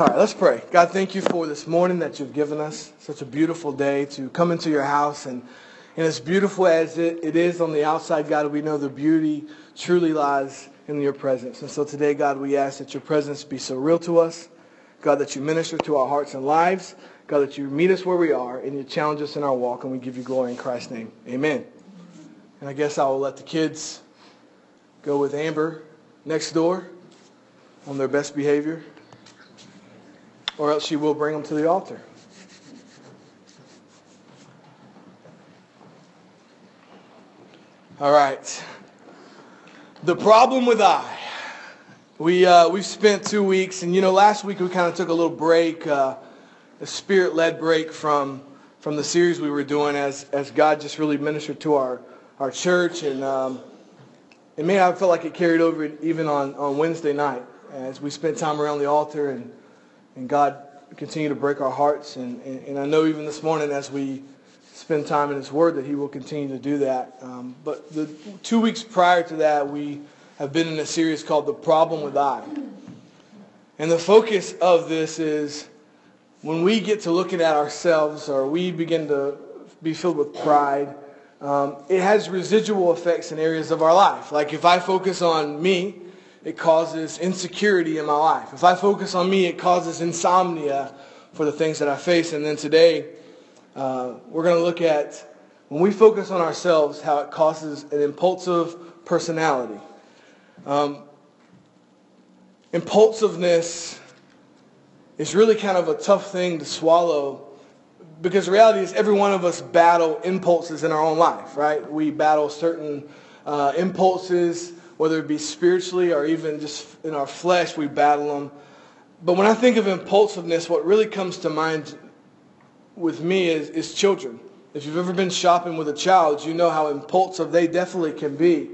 All right, let's pray. God, thank you for this morning that you've given us. Such a beautiful day to come into your house. And, and as beautiful as it, it is on the outside, God, we know the beauty truly lies in your presence. And so today, God, we ask that your presence be so real to us. God, that you minister to our hearts and lives. God, that you meet us where we are and you challenge us in our walk. And we give you glory in Christ's name. Amen. And I guess I will let the kids go with Amber next door on their best behavior or else you will bring them to the altar. All right. The problem with I. We, uh, we've spent two weeks, and you know, last week we kind of took a little break, uh, a spirit-led break from, from the series we were doing as, as God just really ministered to our, our church. And, um, and man, I felt like it carried over even on, on Wednesday night as we spent time around the altar and and God continue to break our hearts. And, and, and, I know even this morning as we spend time in His Word that He will continue to do that. Um, but the two weeks prior to that, we have been in a series called The Problem with I. And the focus of this is when we get to looking at ourselves or we begin to be filled with pride, um, it has residual effects in areas of our life. Like if I focus on me, it causes insecurity in my life. If I focus on me, it causes insomnia for the things that I face. And then today, uh, we're going to look at when we focus on ourselves, how it causes an impulsive personality. Um, impulsiveness is really kind of a tough thing to swallow because the reality is every one of us battle impulses in our own life, right? We battle certain uh, impulses whether it be spiritually or even just in our flesh, we battle them. But when I think of impulsiveness, what really comes to mind with me is, is children. If you've ever been shopping with a child, you know how impulsive they definitely can be.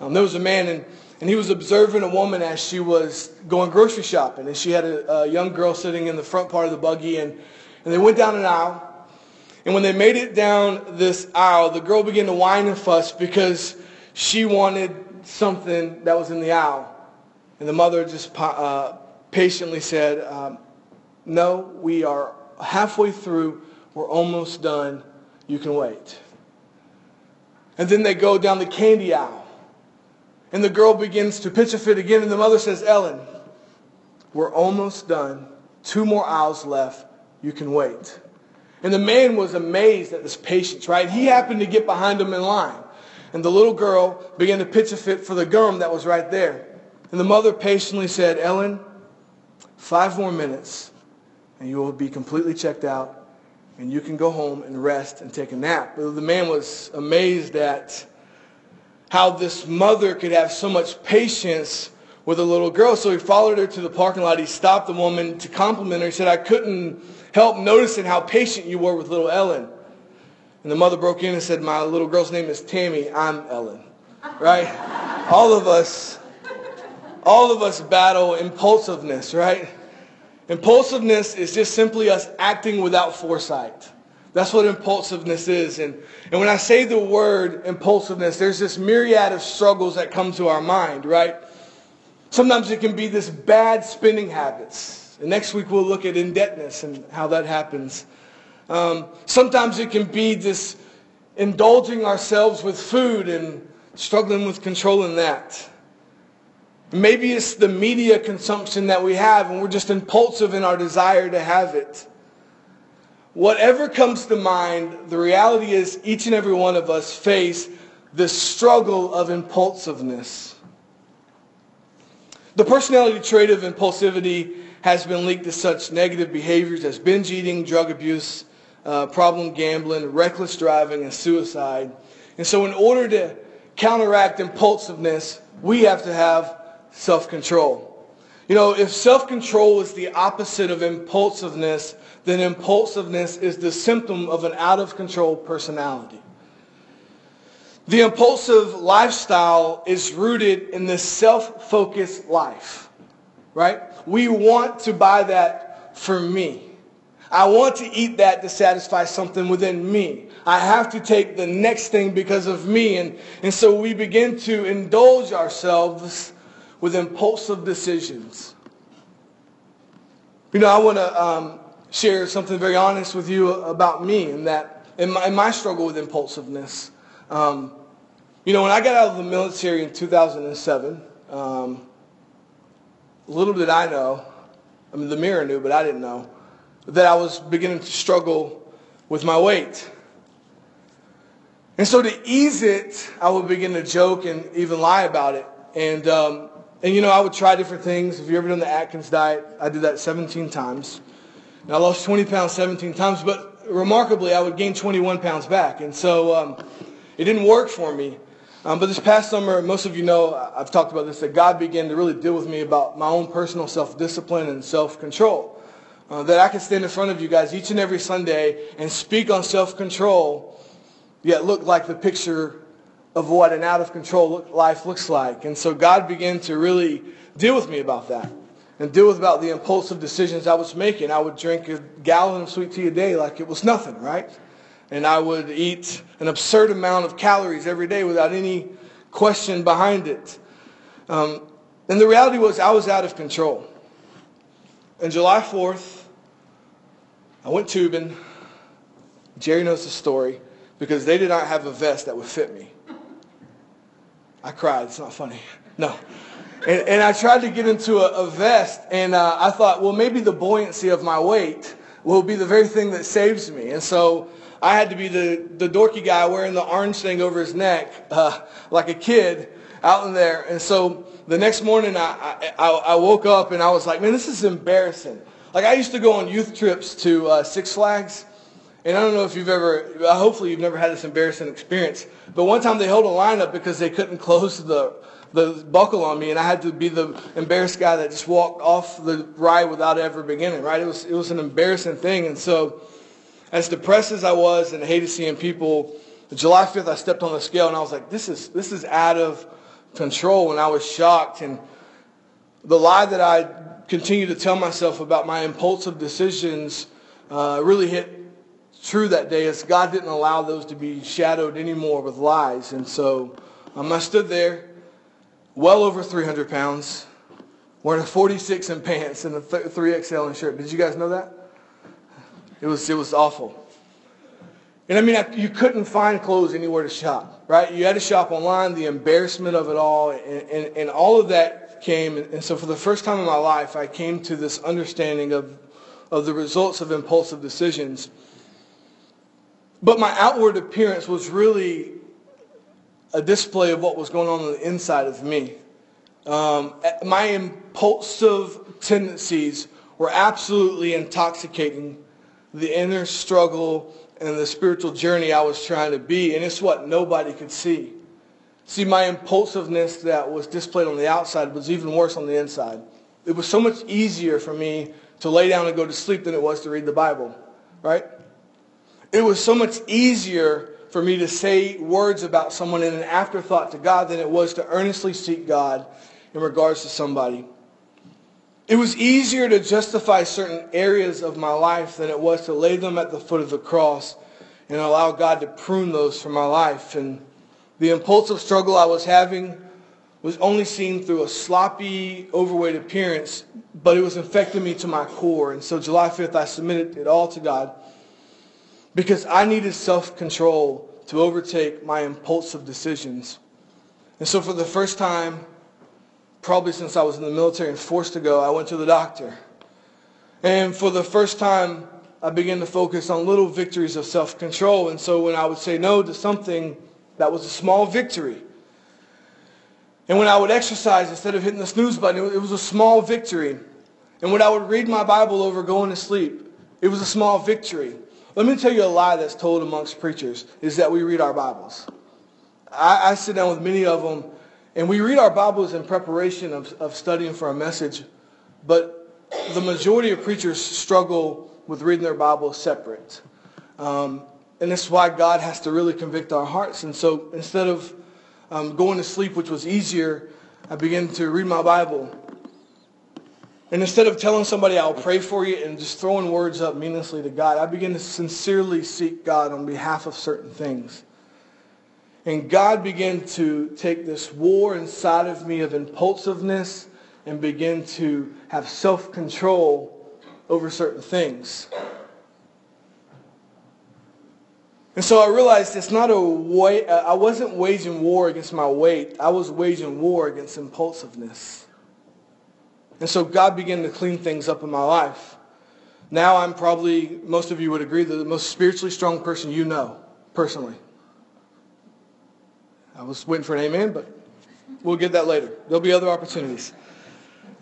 Um, there was a man, and, and he was observing a woman as she was going grocery shopping. And she had a, a young girl sitting in the front part of the buggy, and, and they went down an aisle. And when they made it down this aisle, the girl began to whine and fuss because she wanted something that was in the aisle. And the mother just uh, patiently said, um, no, we are halfway through. We're almost done. You can wait. And then they go down the candy aisle. And the girl begins to pitch a fit again. And the mother says, Ellen, we're almost done. Two more aisles left. You can wait. And the man was amazed at this patience, right? He happened to get behind them in line. And the little girl began to pitch a fit for the gum that was right there. And the mother patiently said, Ellen, five more minutes and you will be completely checked out and you can go home and rest and take a nap. The man was amazed at how this mother could have so much patience with a little girl. So he followed her to the parking lot. He stopped the woman to compliment her. He said, I couldn't help noticing how patient you were with little Ellen. And the mother broke in and said, My little girl's name is Tammy. I'm Ellen. Right? all of us, all of us battle impulsiveness, right? Impulsiveness is just simply us acting without foresight. That's what impulsiveness is. And, and when I say the word impulsiveness, there's this myriad of struggles that come to our mind, right? Sometimes it can be this bad spending habits. And next week we'll look at indebtedness and how that happens. Um, sometimes it can be this indulging ourselves with food and struggling with controlling that. Maybe it's the media consumption that we have and we're just impulsive in our desire to have it. Whatever comes to mind, the reality is each and every one of us face the struggle of impulsiveness. The personality trait of impulsivity has been linked to such negative behaviors as binge eating, drug abuse, uh, problem gambling, reckless driving, and suicide. And so in order to counteract impulsiveness, we have to have self-control. You know, if self-control is the opposite of impulsiveness, then impulsiveness is the symptom of an out-of-control personality. The impulsive lifestyle is rooted in this self-focused life, right? We want to buy that for me. I want to eat that to satisfy something within me. I have to take the next thing because of me. And, and so we begin to indulge ourselves with impulsive decisions. You know, I want to um, share something very honest with you about me and that in my, in my struggle with impulsiveness. Um, you know, when I got out of the military in 2007, um, little did I know, I mean, the mirror knew, but I didn't know, that I was beginning to struggle with my weight. And so to ease it, I would begin to joke and even lie about it. And, um, and you know, I would try different things. If you ever done the Atkins diet, I did that 17 times. And I lost 20 pounds 17 times, but remarkably, I would gain 21 pounds back. And so um, it didn't work for me. Um, but this past summer, most of you know, I've talked about this, that God began to really deal with me about my own personal self-discipline and self-control. Uh, that I could stand in front of you guys each and every Sunday and speak on self-control, yet look like the picture of what an out-of-control life looks like. And so God began to really deal with me about that and deal with about the impulsive decisions I was making. I would drink a gallon of sweet tea a day like it was nothing, right? And I would eat an absurd amount of calories every day without any question behind it. Um, and the reality was I was out of control. And July 4th, I went tubing. Jerry knows the story because they did not have a vest that would fit me. I cried. It's not funny. No. And, and I tried to get into a, a vest, and uh, I thought, well, maybe the buoyancy of my weight will be the very thing that saves me. And so I had to be the, the dorky guy wearing the orange thing over his neck, uh, like a kid out in there. And so the next morning I, I, I, woke up and I was like, man, this is embarrassing. Like I used to go on youth trips to uh, Six Flags. And I don't know if you've ever, hopefully you've never had this embarrassing experience. But one time they held a lineup because they couldn't close the, the buckle on me, and I had to be the embarrassed guy that just walked off the ride without ever beginning, right? It was, it was an embarrassing thing. And so as depressed as I was and hated seeing people, July 5th, I stepped on the scale and I was like, this is, this is out of control. And I was shocked. And the lie that I continued to tell myself about my impulsive decisions uh, really hit true that day as God didn't allow those to be shadowed anymore with lies. And so um, I stood there, well over 300 pounds, wearing a 46 in pants and a 3XL in shirt. Did you guys know that? It was, it was awful. And I mean, you couldn't find clothes anywhere to shop, right? You had to shop online, the embarrassment of it all, and, and, and all of that came. And so for the first time in my life, I came to this understanding of, of the results of impulsive decisions. But my outward appearance was really a display of what was going on on the inside of me. Um, my impulsive tendencies were absolutely intoxicating the inner struggle and the spiritual journey I was trying to be. And it's what nobody could see. See, my impulsiveness that was displayed on the outside was even worse on the inside. It was so much easier for me to lay down and go to sleep than it was to read the Bible, right? It was so much easier for me to say words about someone in an afterthought to God than it was to earnestly seek God in regards to somebody. It was easier to justify certain areas of my life than it was to lay them at the foot of the cross and allow God to prune those from my life. And the impulsive struggle I was having was only seen through a sloppy, overweight appearance, but it was infecting me to my core. And so July 5th, I submitted it all to God because I needed self-control to overtake my impulsive decisions. And so for the first time, probably since I was in the military and forced to go, I went to the doctor. And for the first time, I began to focus on little victories of self-control. And so when I would say no to something, that was a small victory. And when I would exercise, instead of hitting the snooze button, it was a small victory. And when I would read my Bible over going to sleep, it was a small victory. Let me tell you a lie that's told amongst preachers, is that we read our Bibles. I, I sit down with many of them and we read our Bibles in preparation of, of studying for a message, but the majority of preachers struggle with reading their Bibles separate. Um, and that's why God has to really convict our hearts. And so instead of um, going to sleep, which was easier, I began to read my Bible. And instead of telling somebody I'll pray for you and just throwing words up meaninglessly to God, I began to sincerely seek God on behalf of certain things. And God began to take this war inside of me of impulsiveness and begin to have self-control over certain things. And so I realized it's not a way, I wasn't waging war against my weight. I was waging war against impulsiveness. And so God began to clean things up in my life. Now I'm probably, most of you would agree, the most spiritually strong person you know, personally. I was waiting for an amen, but we'll get that later. There'll be other opportunities.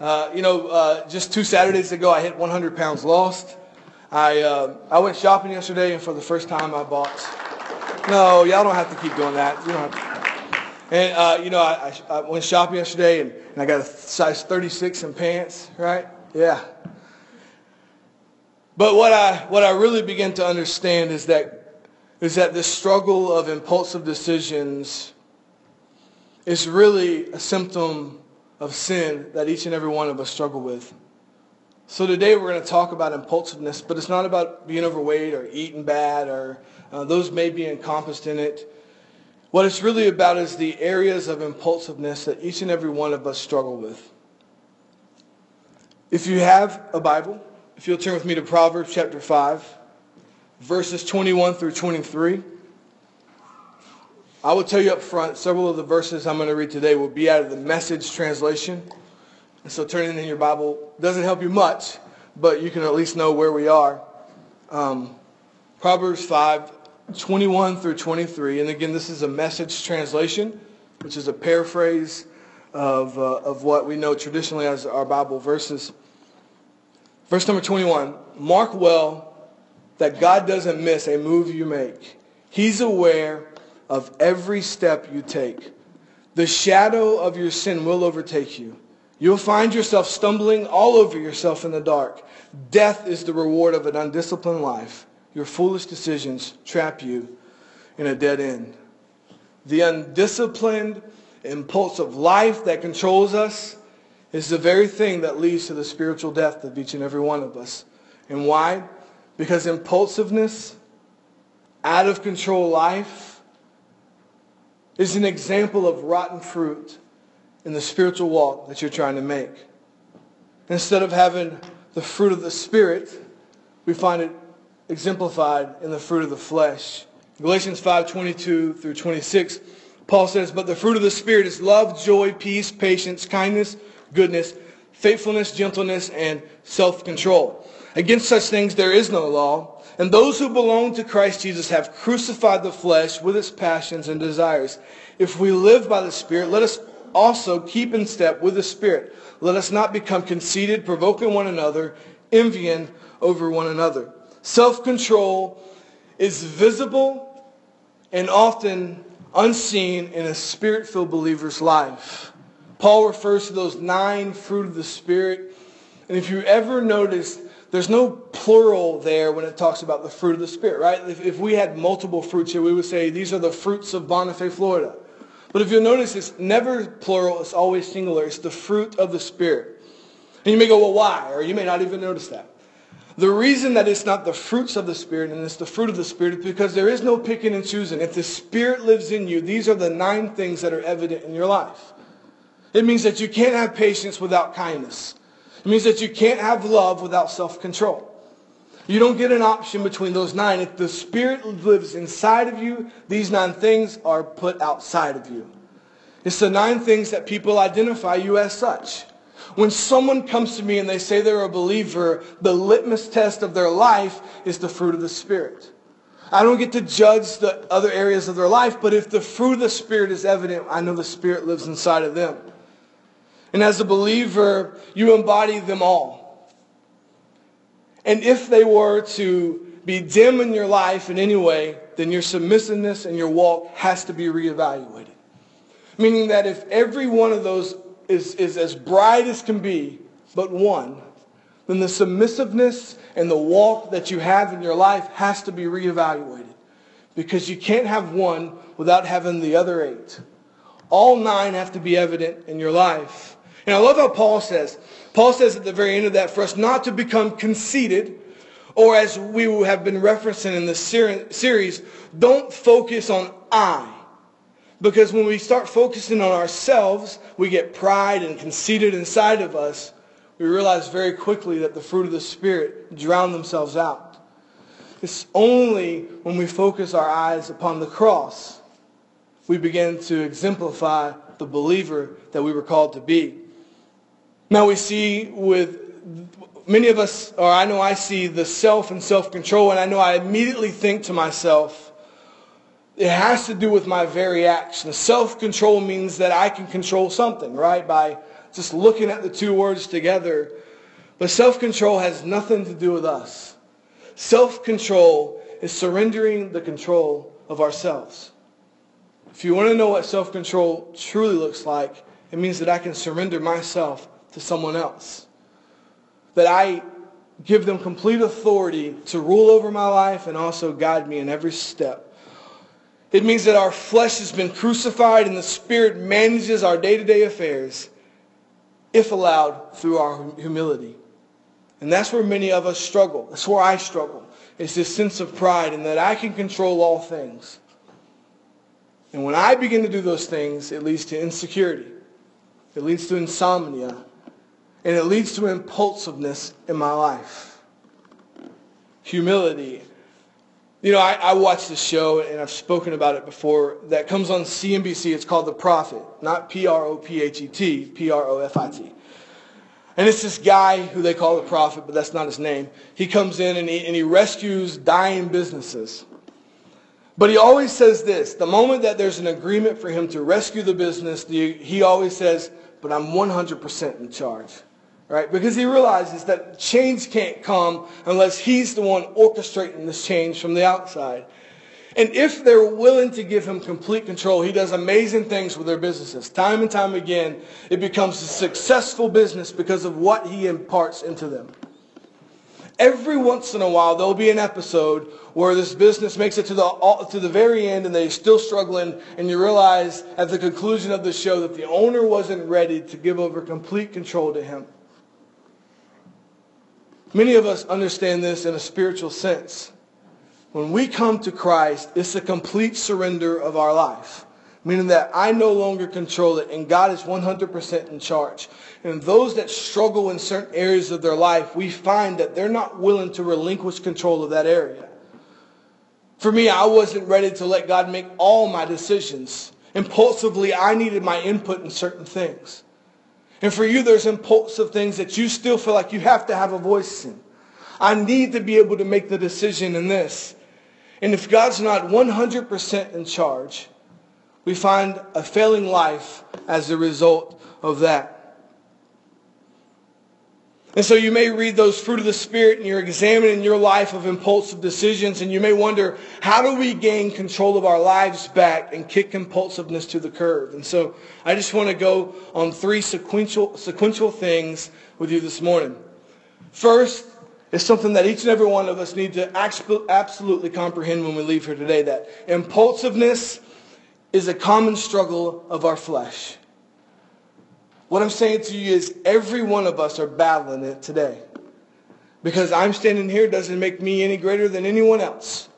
Uh, you know, uh, just two Saturdays ago, I hit 100 pounds lost. I, uh, I went shopping yesterday, and for the first time, I bought. No, y'all don't have to keep doing that. You don't have to. And, uh, you know, I, I, went shopping yesterday, and, and I got a size 36 in pants, right? Yeah. But what I, what I really began to understand is that, is that this struggle of impulsive decisions is really a symptom of sin that each and every one of us struggle with. So today we're going to talk about impulsiveness, but it's not about being overweight or eating bad or uh, those may be encompassed in it. What it's really about is the areas of impulsiveness that each and every one of us struggle with. If you have a Bible, if you'll turn with me to Proverbs chapter 5, verses 21 through 23. I will tell you up front, several of the verses I'm going to read today will be out of the message translation. So turning in your Bible doesn't help you much, but you can at least know where we are. Um, Proverbs 5, 21 through 23. And again, this is a message translation, which is a paraphrase of, uh, of what we know traditionally as our Bible verses. Verse number 21. Mark well that God doesn't miss a move you make. He's aware of every step you take. The shadow of your sin will overtake you. You'll find yourself stumbling all over yourself in the dark. Death is the reward of an undisciplined life. Your foolish decisions trap you in a dead end. The undisciplined, impulse of life that controls us is the very thing that leads to the spiritual death of each and every one of us. And why? Because impulsiveness, out of control life, is an example of rotten fruit in the spiritual walk that you're trying to make. Instead of having the fruit of the Spirit, we find it exemplified in the fruit of the flesh. Galatians 5:22 through 26, Paul says, "But the fruit of the Spirit is love, joy, peace, patience, kindness, goodness, faithfulness, gentleness, and self-control. Against such things there is no law, and those who belong to Christ Jesus have crucified the flesh with its passions and desires. If we live by the Spirit, let us also keep in step with the Spirit. Let us not become conceited, provoking one another, envying over one another. Self-control is visible and often unseen in a spirit-filled believer's life. Paul refers to those nine fruit of the Spirit. And if you ever notice, there's no plural there when it talks about the fruit of the Spirit, right? If, if we had multiple fruits here, we would say these are the fruits of Bonifay, Florida. But if you'll notice, it's never plural, it's always singular. It's the fruit of the Spirit. And you may go, well, why? Or you may not even notice that. The reason that it's not the fruits of the Spirit and it's the fruit of the Spirit is because there is no picking and choosing. If the Spirit lives in you, these are the nine things that are evident in your life. It means that you can't have patience without kindness. It means that you can't have love without self-control. You don't get an option between those nine. If the Spirit lives inside of you, these nine things are put outside of you. It's the nine things that people identify you as such. When someone comes to me and they say they're a believer, the litmus test of their life is the fruit of the Spirit. I don't get to judge the other areas of their life, but if the fruit of the Spirit is evident, I know the Spirit lives inside of them. And as a believer, you embody them all. And if they were to be dim in your life in any way, then your submissiveness and your walk has to be reevaluated. Meaning that if every one of those is, is as bright as can be, but one, then the submissiveness and the walk that you have in your life has to be reevaluated. Because you can't have one without having the other eight. All nine have to be evident in your life. And I love how Paul says, Paul says at the very end of that for us not to become conceited, or as we have been referencing in the series, don't focus on I. Because when we start focusing on ourselves, we get pride and conceited inside of us. we realize very quickly that the fruit of the Spirit drown themselves out. It's only when we focus our eyes upon the cross we begin to exemplify the believer that we were called to be. Now we see with many of us, or I know I see the self and self-control, and I know I immediately think to myself, it has to do with my very action. Self-control means that I can control something, right? By just looking at the two words together. But self-control has nothing to do with us. Self-control is surrendering the control of ourselves. If you want to know what self-control truly looks like, it means that I can surrender myself to someone else. That I give them complete authority to rule over my life and also guide me in every step. It means that our flesh has been crucified and the Spirit manages our day-to-day affairs, if allowed, through our humility. And that's where many of us struggle. That's where I struggle. It's this sense of pride in that I can control all things. And when I begin to do those things, it leads to insecurity. It leads to insomnia. And it leads to impulsiveness in my life. Humility you know, I, I watched this show, and I've spoken about it before, that comes on CNBC. It's called The Profit, not P-R-O-P-H-E-T, P-R-O-F-I-T. And it's this guy who they call the prophet, but that's not his name. He comes in and he, and he rescues dying businesses. But he always says this, the moment that there's an agreement for him to rescue the business, the, he always says, but I'm 100% in charge right? Because he realizes that change can't come unless he's the one orchestrating this change from the outside. And if they're willing to give him complete control, he does amazing things with their businesses. Time and time again, it becomes a successful business because of what he imparts into them. Every once in a while, there'll be an episode where this business makes it to the, to the very end and they're still struggling, and you realize at the conclusion of the show that the owner wasn't ready to give over complete control to him. Many of us understand this in a spiritual sense. When we come to Christ, it's a complete surrender of our life, meaning that I no longer control it and God is 100% in charge. And those that struggle in certain areas of their life, we find that they're not willing to relinquish control of that area. For me, I wasn't ready to let God make all my decisions. Impulsively, I needed my input in certain things. And for you, there's impulsive things that you still feel like you have to have a voice in. I need to be able to make the decision in this. And if God's not 100% in charge, we find a failing life as a result of that. And so you may read those fruit of the Spirit and you're examining your life of impulsive decisions and you may wonder, how do we gain control of our lives back and kick impulsiveness to the curb? And so I just want to go on three sequential, sequential things with you this morning. First is something that each and every one of us need to absolutely comprehend when we leave here today, that impulsiveness is a common struggle of our flesh. What I'm saying to you is every one of us are battling it today. Because I'm standing here doesn't make me any greater than anyone else.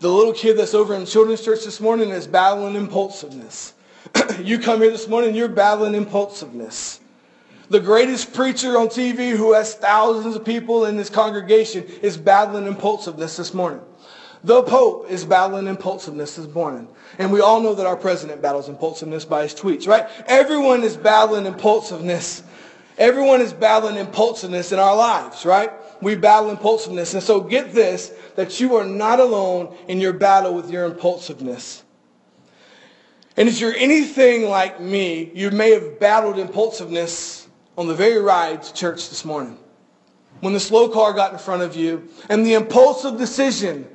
The little kid that's over in children's church this morning is battling impulsiveness. you come here this morning, you're battling impulsiveness. The greatest preacher on TV who has thousands of people in his congregation is battling impulsiveness this morning. The Pope is battling impulsiveness this morning. And we all know that our president battles impulsiveness by his tweets, right? Everyone is battling impulsiveness. Everyone is battling impulsiveness in our lives, right? We battle impulsiveness. And so get this, that you are not alone in your battle with your impulsiveness. And if you're anything like me, you may have battled impulsiveness on the very ride to church this morning. When the slow car got in front of you and the impulsive decision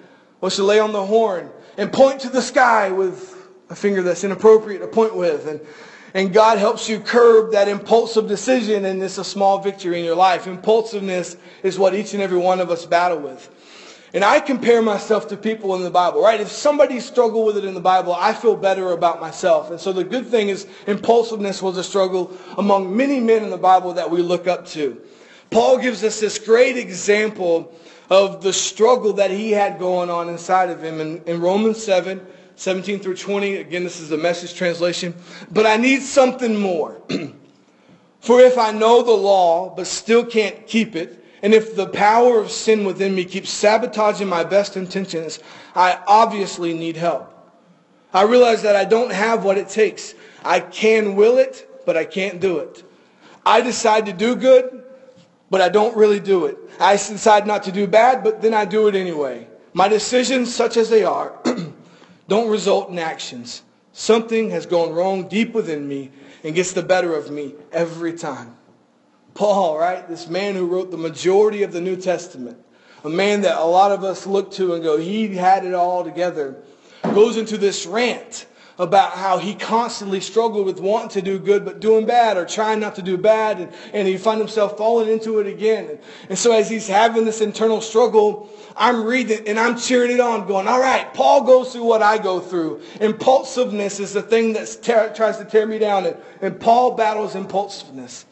was to lay on the horn and point to the sky with a finger that's inappropriate to point with. And, and God helps you curb that impulsive decision and it's a small victory in your life. Impulsiveness is what each and every one of us battle with. And I compare myself to people in the Bible, right? If somebody struggled with it in the Bible, I feel better about myself. And so the good thing is impulsiveness was a struggle among many men in the Bible that we look up to. Paul gives us this great example of the struggle that he had going on inside of him. In, in Romans 7, 17 through 20, again, this is a message translation. But I need something more. For if I know the law, but still can't keep it, and if the power of sin within me keeps sabotaging my best intentions, I obviously need help. I realize that I don't have what it takes. I can will it, but I can't do it. I decide to do good, but I don't really do it. I decide not to do bad, but then I do it anyway. My decisions, such as they are, don't result in actions. Something has gone wrong deep within me and gets the better of me every time. Paul, right? This man who wrote the majority of the New Testament, a man that a lot of us look to and go, he had it all together, goes into this rant about how he constantly struggled with wanting to do good but doing bad or trying not to do bad and, and he find himself falling into it again. And, and so as he's having this internal struggle, I'm reading and I'm cheering it on going, all right, Paul goes through what I go through. Impulsiveness is the thing that tries to tear me down and, and Paul battles impulsiveness.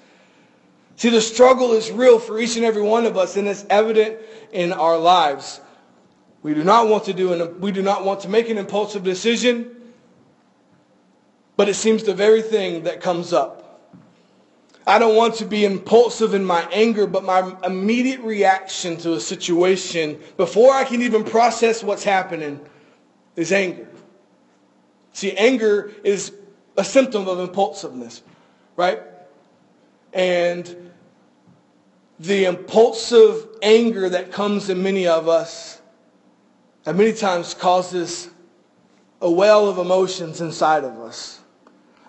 See, the struggle is real for each and every one of us and it's evident in our lives. We do not want to do an, we do not want to make an impulsive decision but it seems the very thing that comes up. I don't want to be impulsive in my anger, but my immediate reaction to a situation before I can even process what's happening is anger. See, anger is a symptom of impulsiveness, right? And the impulsive anger that comes in many of us and many times causes a well of emotions inside of us.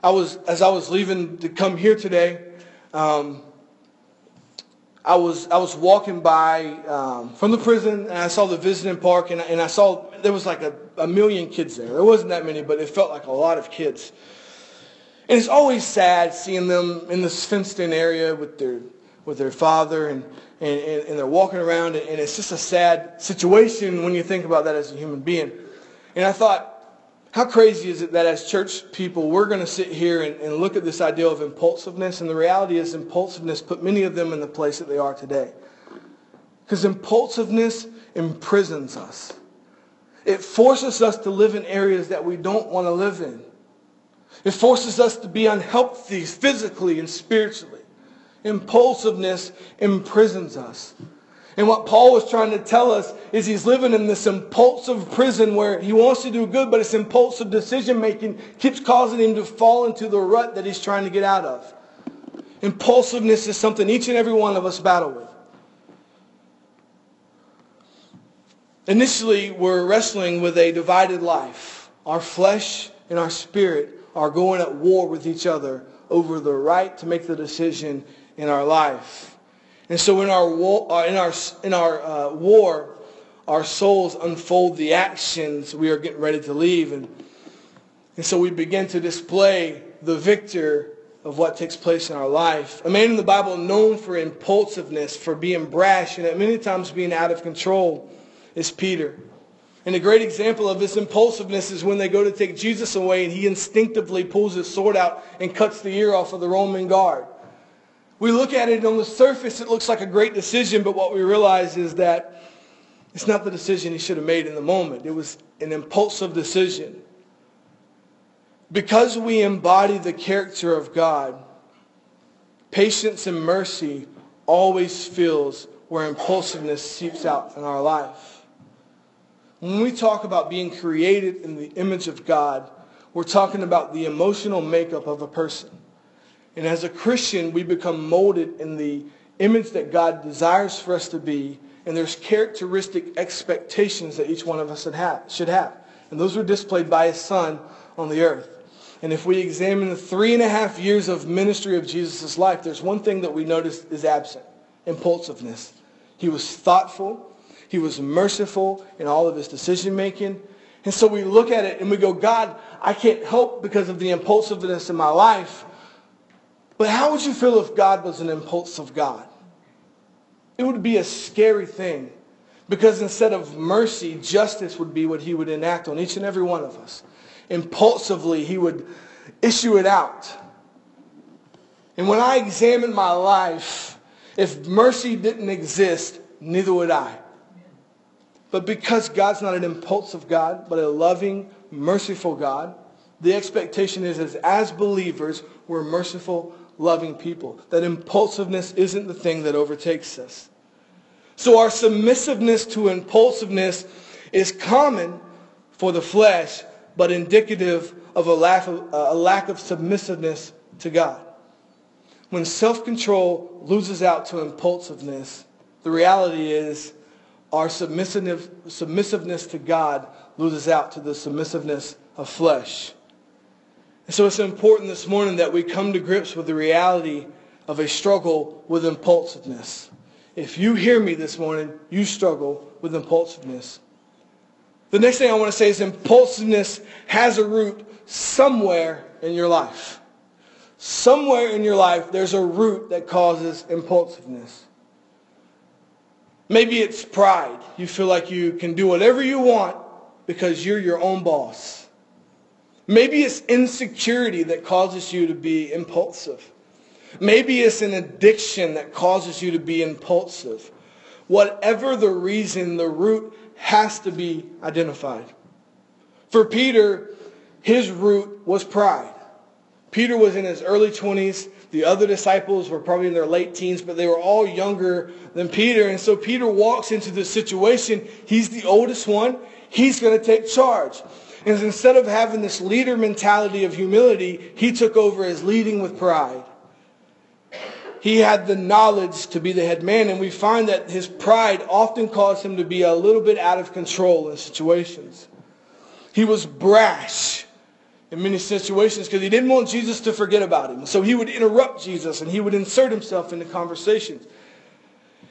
I was, as I was leaving to come here today, um, I was, I was walking by um, from the prison and I saw the visiting park and, and I saw there was like a, a million kids there. There wasn't that many, but it felt like a lot of kids. And it's always sad seeing them in this fenced-in area with their, with their father and, and, and they're walking around and it's just a sad situation when you think about that as a human being. And I thought, how crazy is it that as church people, we're going to sit here and, and, look at this idea of impulsiveness, and the reality is impulsiveness put many of them in the place that they are today. Because impulsiveness imprisons us. It forces us to live in areas that we don't want to live in. It forces us to be unhealthy physically and spiritually. Impulsiveness imprisons us. And what Paul was trying to tell us is he's living in this impulsive prison where he wants to do good, but his impulsive decision making keeps causing him to fall into the rut that he's trying to get out of. Impulsiveness is something each and every one of us battle with. Initially, we're wrestling with a divided life. Our flesh and our spirit are going at war with each other over the right to make the decision in our life. And so in our war, uh, in our, in our uh, war, our souls unfold the actions we are getting ready to leave. And, and so we begin to display the victor of what takes place in our life. A man in the Bible known for impulsiveness, for being brash, and at many times being out of control is Peter. And a great example of this impulsiveness is when they go to take Jesus away and he instinctively pulls his sword out and cuts the ear off of the Roman guard. We look at it on the surface, it looks like a great decision, but what we realize is that it's not the decision he should have made in the moment. It was an impulsive decision. Because we embody the character of God, patience and mercy always fills where impulsiveness seeps out in our life. When we talk about being created in the image of God, we're talking about the emotional makeup of a person. And as a Christian, we become molded in the image that God desires for us to be. And there's characteristic expectations that each one of us should have. And those were displayed by his son on the earth. And if we examine the three and a half years of ministry of Jesus' life, there's one thing that we notice is absent. Impulsiveness. He was thoughtful. He was merciful in all of his decision making. And so we look at it and we go, God, I can't help because of the impulsiveness in my life. But how would you feel if God was an impulsive God? It would be a scary thing because instead of mercy, justice would be what he would enact on each and every one of us. Impulsively, he would issue it out. And when I examine my life, if mercy didn't exist, neither would I. But because God's not an impulsive God, but a loving, merciful God, the expectation is as, as believers, we're merciful, loving people. That impulsiveness isn't the thing that overtakes us. So our submissiveness to impulsiveness is common for the flesh, but indicative of a lack of, uh, a lack of submissiveness to God. When self-control loses out to impulsiveness, the reality is our submissive, submissiveness to God loses out to the submissiveness of flesh. And so it's important this morning that we come to grips with the reality of a struggle with impulsiveness. If you hear me this morning, you struggle with impulsiveness. The next thing I want to say is impulsiveness has a root somewhere in your life. Somewhere in your life, there's a root that causes impulsiveness. Maybe it's pride. You feel like you can do whatever you want because you're your own boss. Maybe it's insecurity that causes you to be impulsive. Maybe it's an addiction that causes you to be impulsive. Whatever the reason, the root has to be identified. For Peter, his root was pride. Peter was in his early 20s. The other disciples were probably in their late teens, but they were all younger than Peter. And so Peter walks into the situation. He's the oldest one. He's going to take charge. And instead of having this leader mentality of humility, he took over as leading with pride. He had the knowledge to be the head man, and we find that his pride often caused him to be a little bit out of control in situations. He was brash in many situations because he didn't want Jesus to forget about him. So he would interrupt Jesus and he would insert himself into conversations.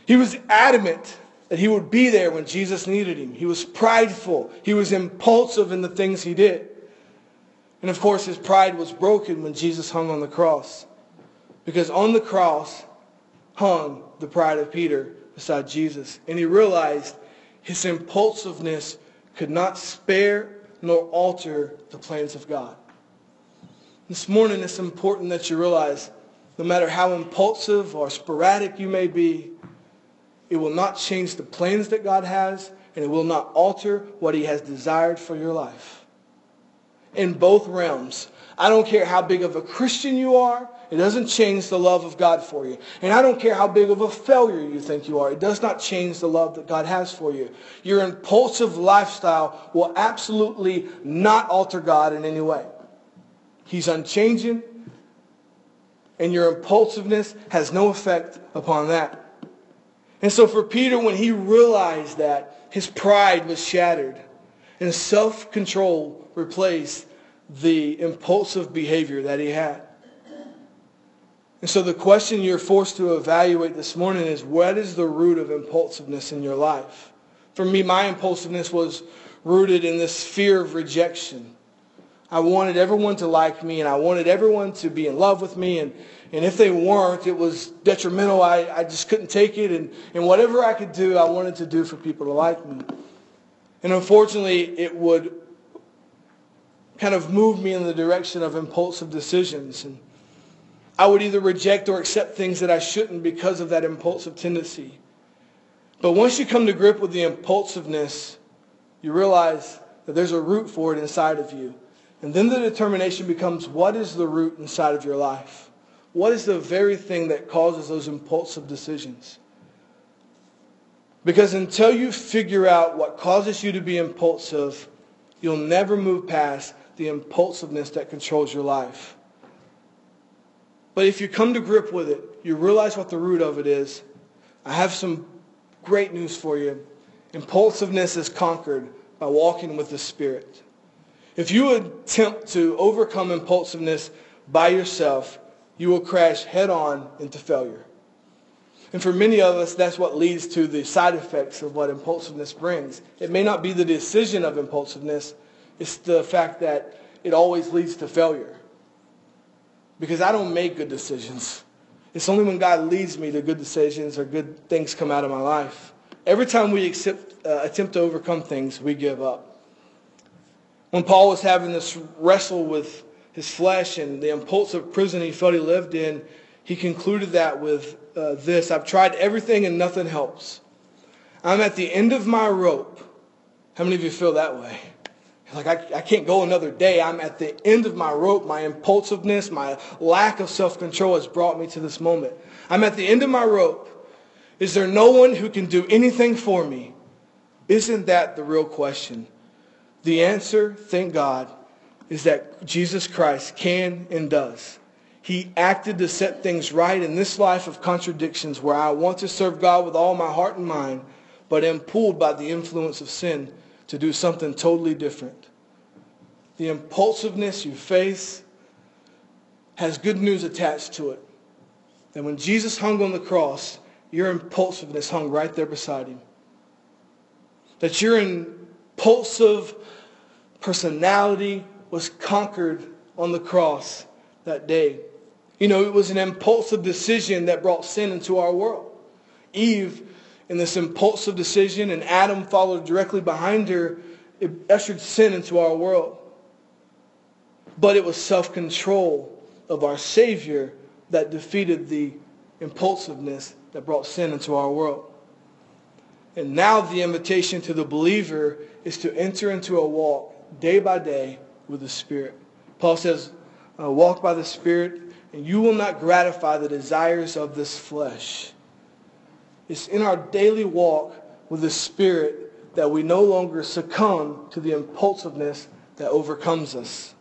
He was adamant that he would be there when Jesus needed him. He was prideful. He was impulsive in the things he did. And of course, his pride was broken when Jesus hung on the cross. Because on the cross hung the pride of Peter beside Jesus. And he realized his impulsiveness could not spare nor alter the plans of God. This morning, it's important that you realize no matter how impulsive or sporadic you may be, it will not change the plans that God has, and it will not alter what he has desired for your life. In both realms. I don't care how big of a Christian you are. It doesn't change the love of God for you. And I don't care how big of a failure you think you are. It does not change the love that God has for you. Your impulsive lifestyle will absolutely not alter God in any way. He's unchanging, and your impulsiveness has no effect upon that. And so for Peter, when he realized that, his pride was shattered and self-control replaced the impulsive behavior that he had. And so the question you're forced to evaluate this morning is what is the root of impulsiveness in your life? For me, my impulsiveness was rooted in this fear of rejection. I wanted everyone to like me and I wanted everyone to be in love with me and and if they weren't, it was detrimental. I, I just couldn't take it. And, and whatever I could do, I wanted to do for people to like me. And unfortunately, it would kind of move me in the direction of impulsive decisions. And I would either reject or accept things that I shouldn't because of that impulsive tendency. But once you come to grip with the impulsiveness, you realize that there's a root for it inside of you. And then the determination becomes what is the root inside of your life? What is the very thing that causes those impulsive decisions? Because until you figure out what causes you to be impulsive, you'll never move past the impulsiveness that controls your life. But if you come to grip with it, you realize what the root of it is. I have some great news for you. Impulsiveness is conquered by walking with the Spirit. If you attempt to overcome impulsiveness by yourself, you will crash head on into failure. And for many of us, that's what leads to the side effects of what impulsiveness brings. It may not be the decision of impulsiveness, it's the fact that it always leads to failure. Because I don't make good decisions. It's only when God leads me to good decisions or good things come out of my life. Every time we accept, uh, attempt to overcome things, we give up. When Paul was having this wrestle with his flesh and the impulsive prison he felt he lived in, he concluded that with uh, this I've tried everything and nothing helps. I'm at the end of my rope. How many of you feel that way? Like, I, I can't go another day. I'm at the end of my rope. My impulsiveness, my lack of self-control has brought me to this moment. I'm at the end of my rope. Is there no one who can do anything for me? Isn't that the real question? The answer, thank God, is that Jesus Christ can and does. He acted to set things right in this life of contradictions where I want to serve God with all my heart and mind, but am pulled by the influence of sin to do something totally different. The impulsiveness you face has good news attached to it. That when Jesus hung on the cross, your impulsiveness hung right there beside him. That your impulsive personality was conquered on the cross that day. You know, it was an impulsive decision that brought sin into our world. Eve, in this impulsive decision, and Adam followed directly behind her, it ushered sin into our world. But it was self-control of our Savior that defeated the impulsiveness that brought sin into our world. And now the invitation to the believer is to enter into a walk day by day with the Spirit. Paul says, uh, walk by the Spirit, and you will not gratify the desires of this flesh. It's in our daily walk with the Spirit that we no longer succumb to the impulsiveness that overcomes us.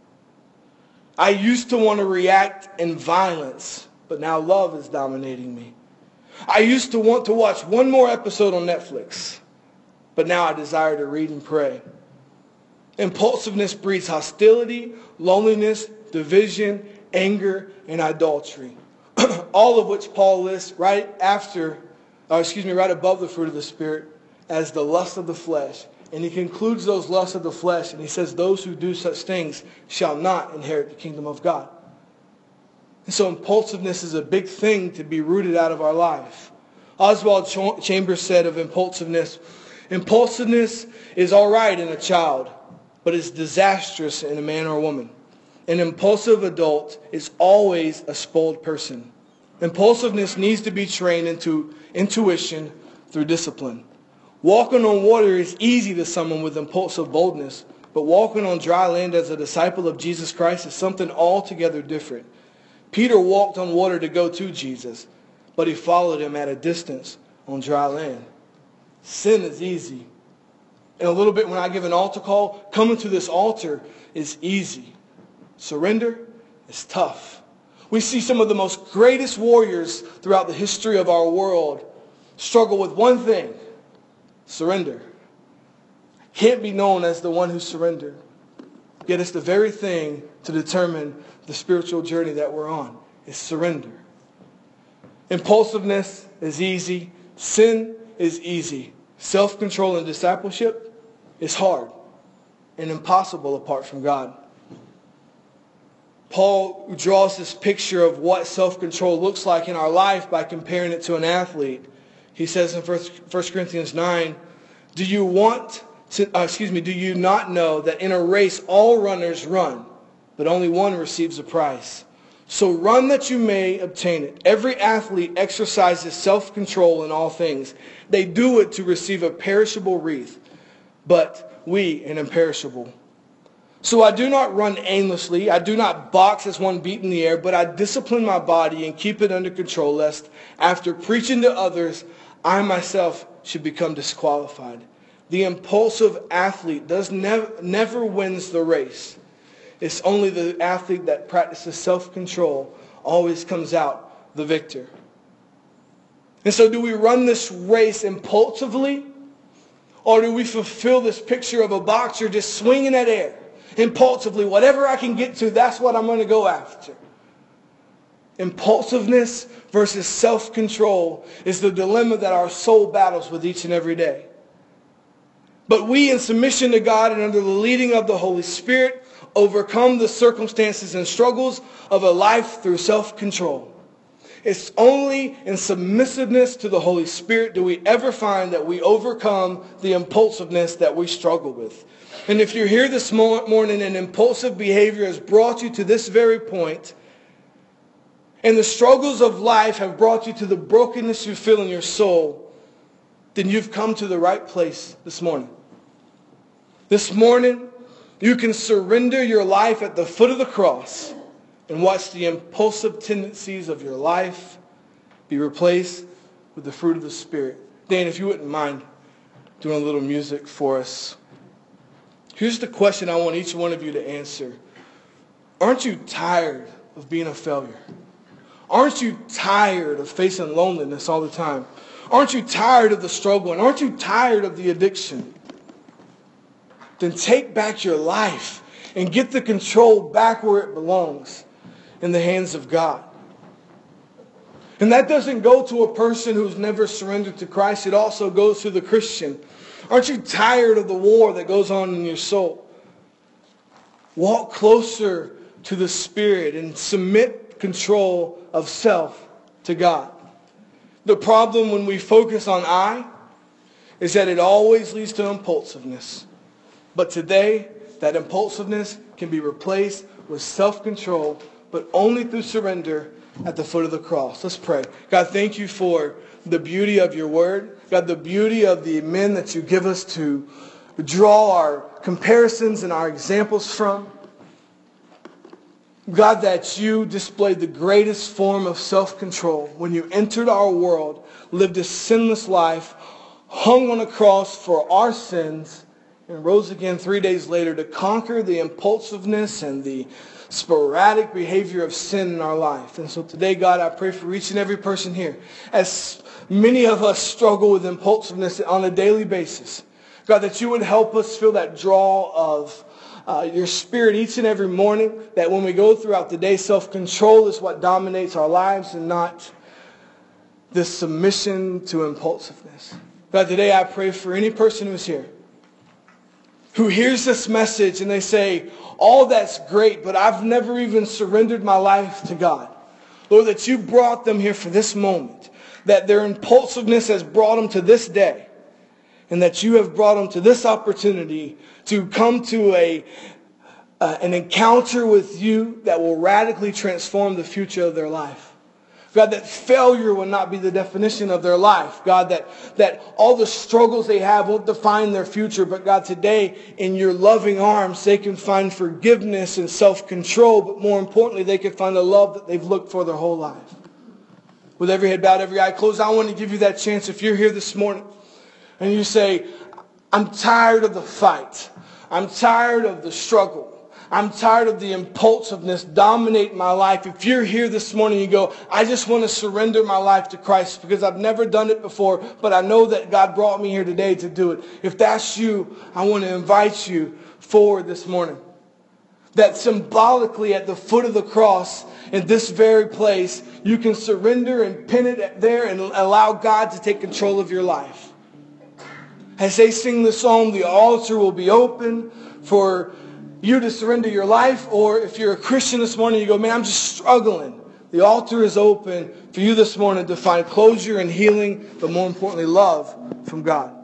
I used to want to react in violence, but now love is dominating me. I used to want to watch one more episode on Netflix, but now I desire to read and pray. Impulsiveness breeds hostility, loneliness, division, anger, and idolatry. All of which Paul lists right after, or excuse me, right above the fruit of the Spirit as the lust of the flesh. And he concludes those lusts of the flesh and he says, those who do such things shall not inherit the kingdom of God. And so impulsiveness is a big thing to be rooted out of our life. Oswald Chambers said of impulsiveness, impulsiveness is all right in a child, but it's disastrous in a man or a woman. An impulsive adult is always a spoiled person. Impulsiveness needs to be trained into intuition through discipline. Walking on water is easy to someone with impulsive boldness, but walking on dry land as a disciple of Jesus Christ is something altogether different. Peter walked on water to go to Jesus, but he followed him at a distance on dry land. Sin is easy. In a little bit when I give an altar call, coming to this altar is easy. Surrender is tough. We see some of the most greatest warriors throughout the history of our world struggle with one thing, surrender. Can't be known as the one who surrendered. Yet it's the very thing to determine the spiritual journey that we're on. Is surrender. Impulsiveness is easy. Sin is easy. Self-control and discipleship is hard and impossible apart from God. Paul draws this picture of what self-control looks like in our life by comparing it to an athlete. He says in 1 Corinthians 9, do you want to, uh, excuse me, do you not know that in a race all runners run, but only one receives a prize? So run that you may obtain it. Every athlete exercises self-control in all things. They do it to receive a perishable wreath, but we an imperishable. So I do not run aimlessly. I do not box as one beat in the air, but I discipline my body and keep it under control, lest after preaching to others, I myself should become disqualified. The impulsive athlete does never, never wins the race. It's only the athlete that practices self-control always comes out the victor. And so do we run this race impulsively? Or do we fulfill this picture of a boxer just swinging at air? impulsively. Whatever I can get to, that's what I'm going to go after. Impulsiveness versus self-control is the dilemma that our soul battles with each and every day. But we, in submission to God and under the leading of the Holy Spirit, overcome the circumstances and struggles of a life through self-control. It's only in submissiveness to the Holy Spirit do we ever find that we overcome the impulsiveness that we struggle with. And if you're here this morning and impulsive behavior has brought you to this very point, and the struggles of life have brought you to the brokenness you feel in your soul, then you've come to the right place this morning. This morning, You can surrender your life at the foot of the cross and watch the impulsive tendencies of your life be replaced with the fruit of the Spirit. Dan, if you wouldn't mind doing a little music for us. Here's the question I want each one of you to answer. Aren't you tired of being a failure? Aren't you tired of facing loneliness all the time? Aren't you tired of the struggle? And aren't you tired of the addiction? Then take back your life and get the control back where it belongs in the hands of God. And that doesn't go to a person who's never surrendered to Christ. It also goes to the Christian. Aren't you tired of the war that goes on in your soul? Walk closer to the Spirit and submit control of self to God. The problem when we focus on I is that it always leads to impulsiveness. But today, that impulsiveness can be replaced with self-control, but only through surrender at the foot of the cross. Let's pray. God, thank you for the beauty of your word. God, the beauty of the men that you give us to draw our comparisons and our examples from. God, that you displayed the greatest form of self-control when you entered our world, lived a sinless life, hung on a cross for our sins, and rose again three days later to conquer the impulsiveness and the sporadic behavior of sin in our life. And so today, God, I pray for each and every person here. As many of us struggle with impulsiveness on a daily basis, God, that you would help us feel that draw of uh, your spirit each and every morning, that when we go throughout the day, self-control is what dominates our lives and not this submission to impulsiveness. God, today I pray for any person who's here who hears this message and they say, all that's great, but I've never even surrendered my life to God. Lord, that you brought them here for this moment, that their impulsiveness has brought them to this day, and that you have brought them to this opportunity to come to a, uh, an encounter with you that will radically transform the future of their life. God, that failure will not be the definition of their life. God, that, that all the struggles they have won't define their future. But God, today, in your loving arms, they can find forgiveness and self-control. But more importantly, they can find the love that they've looked for their whole life. With every head bowed, every eye closed, I want to give you that chance. If you're here this morning and you say, I'm tired of the fight. I'm tired of the struggle. I'm tired of the impulsiveness dominating my life. If you're here this morning, you go, I just want to surrender my life to Christ because I've never done it before, but I know that God brought me here today to do it. If that's you, I want to invite you forward this morning. That symbolically at the foot of the cross, in this very place, you can surrender and pin it there and allow God to take control of your life. As they sing the song, the altar will be open for you to surrender your life, or if you're a Christian this morning, you go, man, I'm just struggling. The altar is open for you this morning to find closure and healing, but more importantly, love from God.